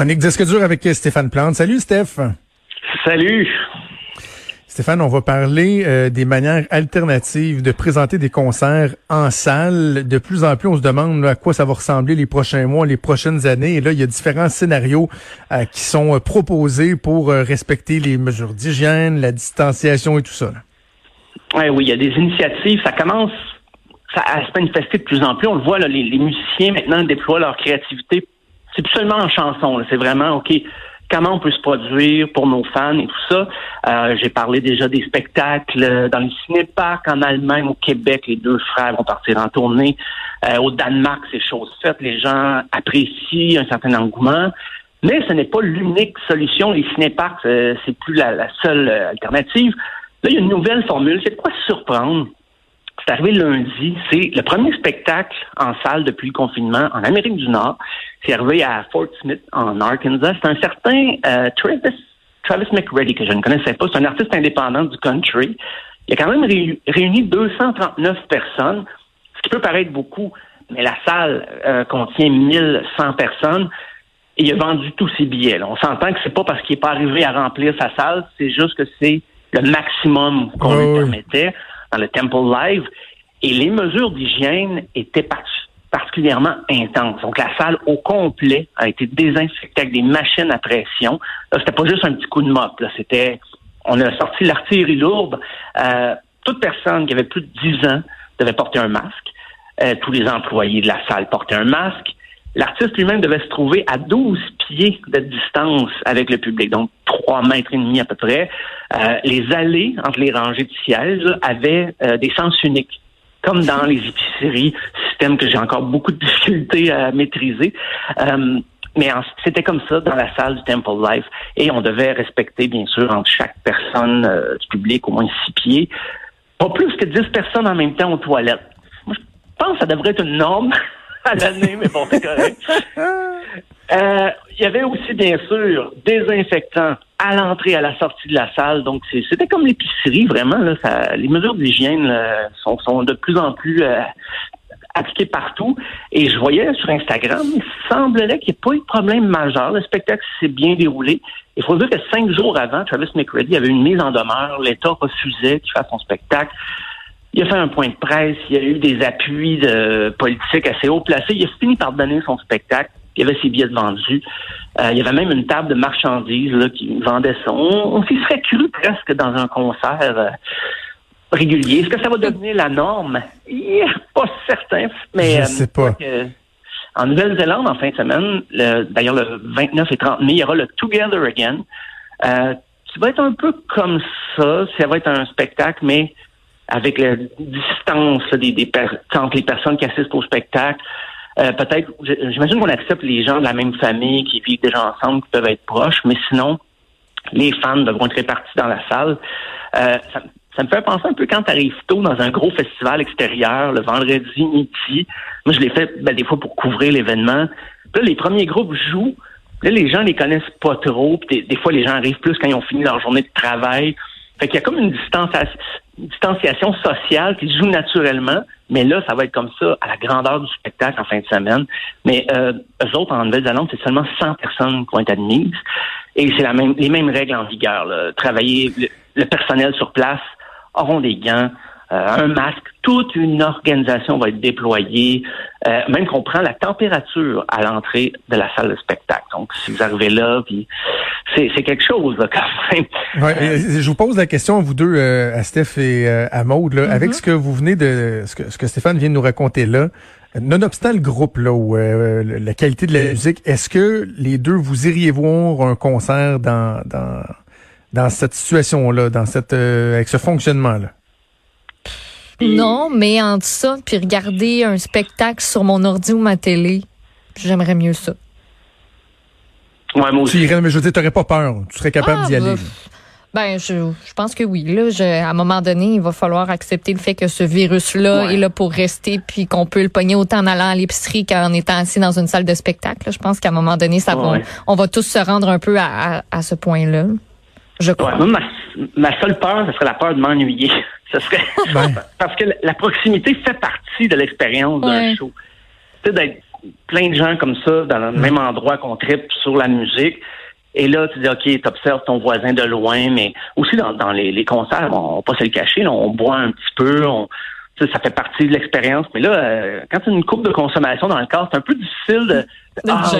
Chronique Disque dur avec Stéphane Plante. Salut Steph. Salut. Stéphane, on va parler euh, des manières alternatives de présenter des concerts en salle. De plus en plus, on se demande à quoi ça va ressembler les prochains mois, les prochaines années. Et là, il y a différents scénarios euh, qui sont euh, proposés pour respecter les mesures d'hygiène, la distanciation et tout ça. Ouais, oui, il y a des initiatives. Ça commence à se manifester de plus en plus. On le voit, là, les musiciens maintenant déploient leur créativité c'est plus seulement en chanson, c'est vraiment, OK, comment on peut se produire pour nos fans et tout ça. Euh, j'ai parlé déjà des spectacles dans les cinéparcs en Allemagne, au Québec, les deux frères vont partir en tournée. Euh, au Danemark, c'est chose faite, les gens apprécient un certain engouement. Mais ce n'est pas l'unique solution. Les cinéparcs, euh, c'est plus la, seule alternative. Là, il y a une nouvelle formule. C'est de quoi surprendre? C'est arrivé lundi. C'est le premier spectacle en salle depuis le confinement en Amérique du Nord. C'est arrivé à Fort Smith, en Arkansas. C'est un certain euh, Travis, Travis McReady, que je ne connaissais pas. C'est un artiste indépendant du country. Il a quand même réuni 239 personnes, ce qui peut paraître beaucoup, mais la salle euh, contient 1100 personnes. Et il a vendu tous ses billets. On s'entend que c'est pas parce qu'il n'est pas arrivé à remplir sa salle, c'est juste que c'est le maximum qu'on lui permettait dans le Temple Live. Et les mesures d'hygiène étaient particulièrement intenses. Donc, la salle au complet a été désinfectée avec des machines à pression. Là, c'était pas juste un petit coup de mop. Là, c'était, on a sorti l'artillerie lourde. Euh, toute personne qui avait plus de 10 ans devait porter un masque. Euh, tous les employés de la salle portaient un masque. L'artiste lui-même devait se trouver à 12 pieds de distance avec le public, donc 3 mètres et demi à peu près. Euh, les allées entre les rangées de sièges avaient euh, des sens uniques, comme dans les épiceries, système que j'ai encore beaucoup de difficultés à maîtriser. Euh, mais c'était comme ça dans la salle du Temple Life. Et on devait respecter, bien sûr, entre chaque personne du public, au moins six pieds. Pas plus que 10 personnes en même temps aux toilettes. Moi, je pense que ça devrait être une norme à l'année, mais bon, c'est correct. Euh, il y avait aussi, bien sûr, désinfectants à l'entrée, à la sortie de la salle. Donc, c'était comme l'épicerie, vraiment. Là, ça, les mesures d'hygiène sont, sont, de plus en plus euh, appliquées partout. Et je voyais sur Instagram, il semblerait qu'il n'y ait pas eu de problème majeur. Le spectacle s'est bien déroulé. Il faut dire que cinq jours avant, Travis McReady avait une mise en demeure. L'État refusait qu'il fasse son spectacle. Il a fait un point de presse, il y a eu des appuis de politiques assez haut placés. Il a fini par donner son spectacle. Il y avait ses billets vendus. Euh, il y avait même une table de marchandises là, qui vendait ça. On, s'y serait cru presque dans un concert euh, régulier. Est-ce que ça va devenir la norme? pas certain. Mais, Je euh, sais pas. en Nouvelle-Zélande, en fin de semaine, d'ailleurs le 29 et 30 mai, il y aura le Together Again, qui va être un peu comme ça. Ça va être un spectacle, mais avec la distance des, des entre les personnes qui assistent au spectacle. Euh, peut-être, j'imagine qu'on accepte les gens de la même famille qui vivent déjà ensemble, qui peuvent être proches, mais sinon, les fans devront être répartis dans la salle. Euh, ça, me fait penser un peu quand tu arrives tôt dans un gros festival extérieur, le vendredi midi. Moi, je l'ai fait ben, des fois pour couvrir l'événement. Là, les premiers groupes jouent. Là, les gens les connaissent pas trop. Des, des, fois, les gens arrivent plus quand ils ont fini leur journée de travail. Fait qu'il y a comme une distanciation sociale qui joue naturellement, mais là, ça va être comme ça à la grandeur du spectacle en fin de semaine. Mais euh, eux autres, en Nouvelle-Zélande, c'est seulement 100 personnes qui vont être admises. Et c'est la même, les mêmes règles en vigueur. Travailler, le personnel sur place auront des gants, euh, un masque, toute une organisation va être déployée, euh, même qu'on prend la température à l'entrée de la salle de spectacle. Donc, si vous arrivez là, puis c'est, quelque chose là, quand même. Ouais, je vous pose la question à vous deux, euh, à Steph et à Maude, là, avec mm-hmm. ce que vous venez de, ce que, ce que Stéphane vient de nous raconter là. Nonobstant le groupe là ou la qualité de la musique, est-ce que les deux vous iriez voir un concert dans dans dans cette situation là, dans cette avec ce fonctionnement là? Non, mais entre ça, puis regarder un spectacle sur mon ordi ou ma télé, j'aimerais mieux ça. Ouais, moi aussi. Tu irais, mais je veux dire, t'aurais pas peur. Tu serais capable d'y ah, aller. Ben, je, je, pense que oui. Là, je, à un moment donné, il va falloir accepter le fait que ce virus-là est là pour rester, puis qu'on peut le pogner autant en allant à l'épicerie qu'en étant assis dans une salle de spectacle. Je pense qu'à un moment donné, ça va, on va tous se rendre un peu à, à, ce point-là. Je crois. ma, ma, seule peur, ce serait la peur de m'ennuyer. Ce serait ben. parce que la proximité fait partie de l'expérience d'un show. Tu sais, d'être plein de gens comme ça dans le mm. même endroit qu'on tripe sur la musique et là, tu dis, OK, tu observes ton voisin de loin, mais aussi dans, dans les, les, concerts, on va pas se le cacher, on boit un petit peu, on, ça fait partie de l'expérience. Mais là, euh, quand tu as une coupe de consommation dans le corps, c'est un peu difficile de, ah,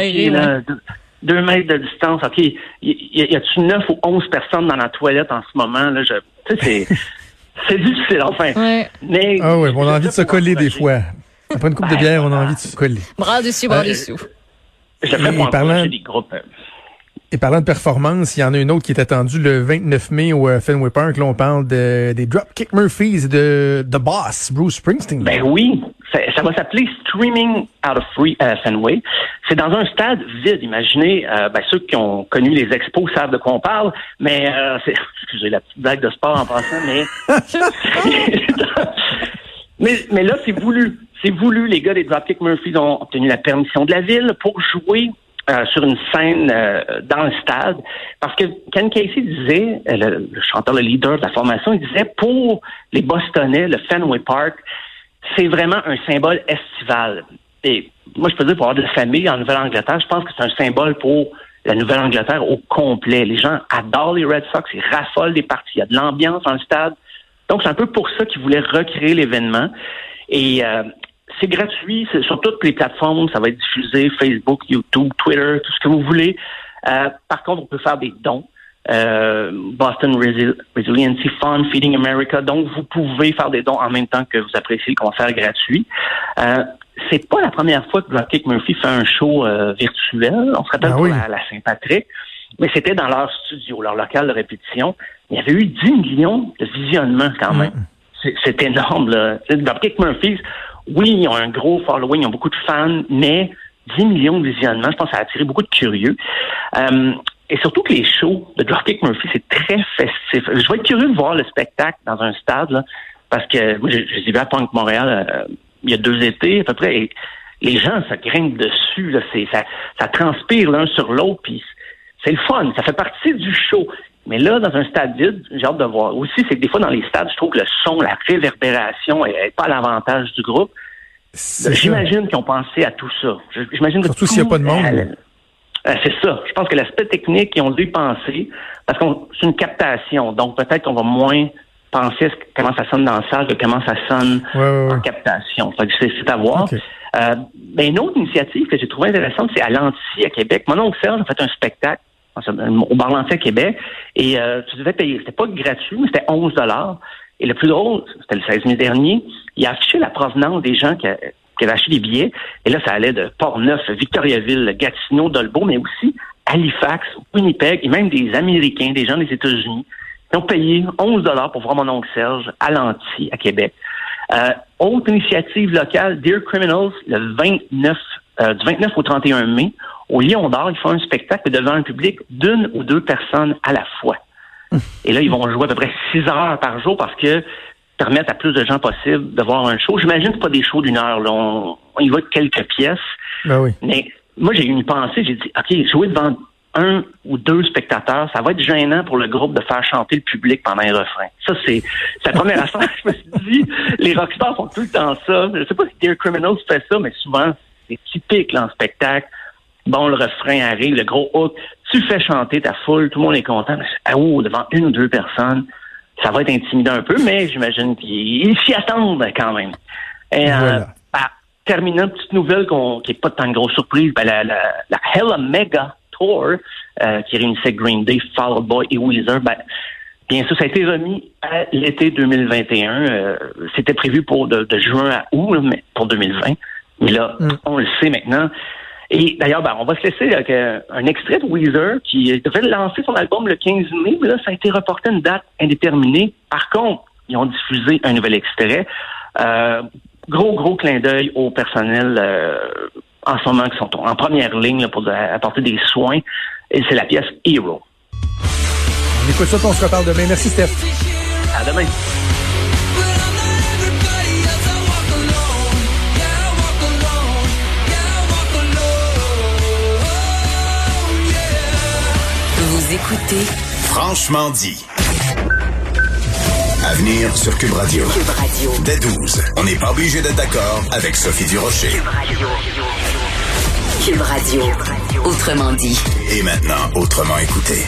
deux, mètres de distance. OK, y, y, a-tu neuf ou onze personnes dans la toilette en ce moment? Là, je, c'est, c'est difficile, enfin. Mais, ah oui, on a envie de se coller des fois. Après une coupe de bière, on a envie de se coller. Bras dessus, bras euh, dessous. Pour parlant... des groupes. Euh, et parlant de performance, il y en a une autre qui est attendue le 29 mai au euh, Fenway Park. Là, on parle de, des Dropkick Murphys de The Boss, Bruce Springsteen. Ben oui, ça, va s'appeler Streaming Out of Free, euh, Fenway. C'est dans un stade vide. Imaginez, euh, ben, ceux qui ont connu les expos savent de quoi on parle, mais c'est, excusez la petite blague de sport en passant, mais mais, mais là c'est voulu. C'est voulu. Les gars des Dropkick Murphys ont obtenu la permission de la ville pour jouer euh, sur une scène euh, dans le stade. Parce que Ken Casey disait, euh, le, chanteur, le leader de la formation, il disait pour les Bostonnais, le Fenway Park, c'est vraiment un symbole estival. Et moi, je peux dire, pour avoir de la famille en Nouvelle-Angleterre, je pense que c'est un symbole pour la Nouvelle-Angleterre au complet. Les gens adorent les Red Sox, ils raffolent des parties, il y a de l'ambiance dans le stade. Donc, c'est un peu pour ça qu'ils voulaient recréer l'événement. Et c'est gratuit, c'est sur toutes les plateformes, ça va être diffusé, Facebook, YouTube, Twitter, tout ce que vous voulez. Euh, par contre, on peut faire des dons. Euh, Boston Resiliency Fund, Feeding America. Donc, vous pouvez faire des dons en même temps que vous appréciez le concert gratuit. Euh, c'est pas la première fois que Dropkick Murphy fait un show euh, virtuel. On se rappelle ah la, Saint-Patrick, mais c'était dans leur studio, leur local de répétition. Il y avait eu 10 millions de visionnements quand même. Mm. C'est énorme. Là. Dropkick Murphy, oui, ils ont un gros following, ils ont beaucoup de fans, mais 10 millions de visionnements, je pense que ça a attiré beaucoup de curieux. Euh, et surtout que les shows de Dropkick Murphy, c'est très festif. Je vais être curieux de voir le spectacle dans un stade, là, parce que moi, je, je à Punk Montréal euh, il y a deux étés à peu près, et les gens se grimpent dessus, ça, ça transpire l'un sur l'autre, puis c'est le fun, ça fait partie du show. Mais là, dans un stade vide, j'ai hâte de voir. Aussi, c'est que des fois, dans les stades, je trouve que le son, la réverbération n'est pas à l'avantage du groupe. J'imagine qu'ils ont pensé à tout ça. J'imagine Surtout s'il n'y a pas de monde. Euh, c'est ça. Je pense que l'aspect technique, ils ont dû penser, parce que c'est une captation. Donc, peut-être qu'on va moins penser à comment ça sonne dans la salle que comment ça sonne en captation. C'est à voir. Euh, ben, une autre initiative que j'ai trouvée intéressante, c'est à l'Anti à Québec. Mon oncle Serge a fait un spectacle au bar à Québec. Et euh, tu devais payer. C'était pas gratuit, mais c'était 11 dollars. Et le plus drôle, c'était le 16 mai dernier, il a affiché la provenance des gens qui, avaient acheté des billets. Et là, ça allait de Port-Neuf, Victoriaville, Gatineau, Dolbeau, mais aussi Halifax, Winnipeg, et même des Américains, des gens des États-Unis. Ils ont payé 11 dollars pour voir mon oncle Serge à l'Anti, à Québec. Euh, autre initiative locale, Dear Criminals, le 29, euh, du 29 au 31 mai, au Lion d'Or, ils font un spectacle devant un public d'une ou deux personnes à la fois. Et là, ils vont jouer à peu près six heures par jour parce que permettre à plus de gens possible de voir un show. J'imagine que pas des shows d'une heure. Là. On, y va de quelques pièces. Ben oui. Mais moi, j'ai eu une pensée. J'ai dit, OK, jouer devant un ou deux spectateurs, ça va être gênant pour le groupe de faire chanter le public pendant un refrain. Ça, c'est la première affaire. Je me suis dit, les rockstars font tout le temps ça. Je sais pas si Dear Criminals fait ça, mais souvent, c'est typique là, en spectacle. Bon, le refrain arrive, le gros hook, tu fais chanter ta foule, tout le monde est content. Mais, ah, oh, devant une ou deux personnes, ça va être intimidant un peu, mais j'imagine qu'ils s'y attendent quand même. Et, euh, bah, terminant, petite nouvelle qui n'est pas tant de grosse surprise, ben, la, la, la Hella Mega Tour, euh, qui réunissait Green Day, Fall Out Boy et Weezer, ben, bien sûr, ça a été remis à l'été 2021. Euh, c'était prévu pour de, juin à août, mais pour 2020. Mais là, mm. on le sait maintenant, et d'ailleurs, ben, on va se laisser avec euh, un extrait de Weezer qui devait lancer son album le 15 mai, mais là, ça a été reporté à une date indéterminée. Par contre, ils ont diffusé un nouvel extrait. Euh, gros, gros clin d'œil au personnel euh, en ce moment qui sont en première ligne pour apporter des soins. Et c'est la pièce Hero. On écoute ça, on se reparle demain. Merci, Steph. À demain. Écoutez Franchement dit. Avenir sur Cube Radio. Cube Radio. Dès 12. On n'est pas obligé d'être d'accord avec Sophie Durocher. Cube Radio. Cube Radio. Autrement dit. Et maintenant, autrement écouté.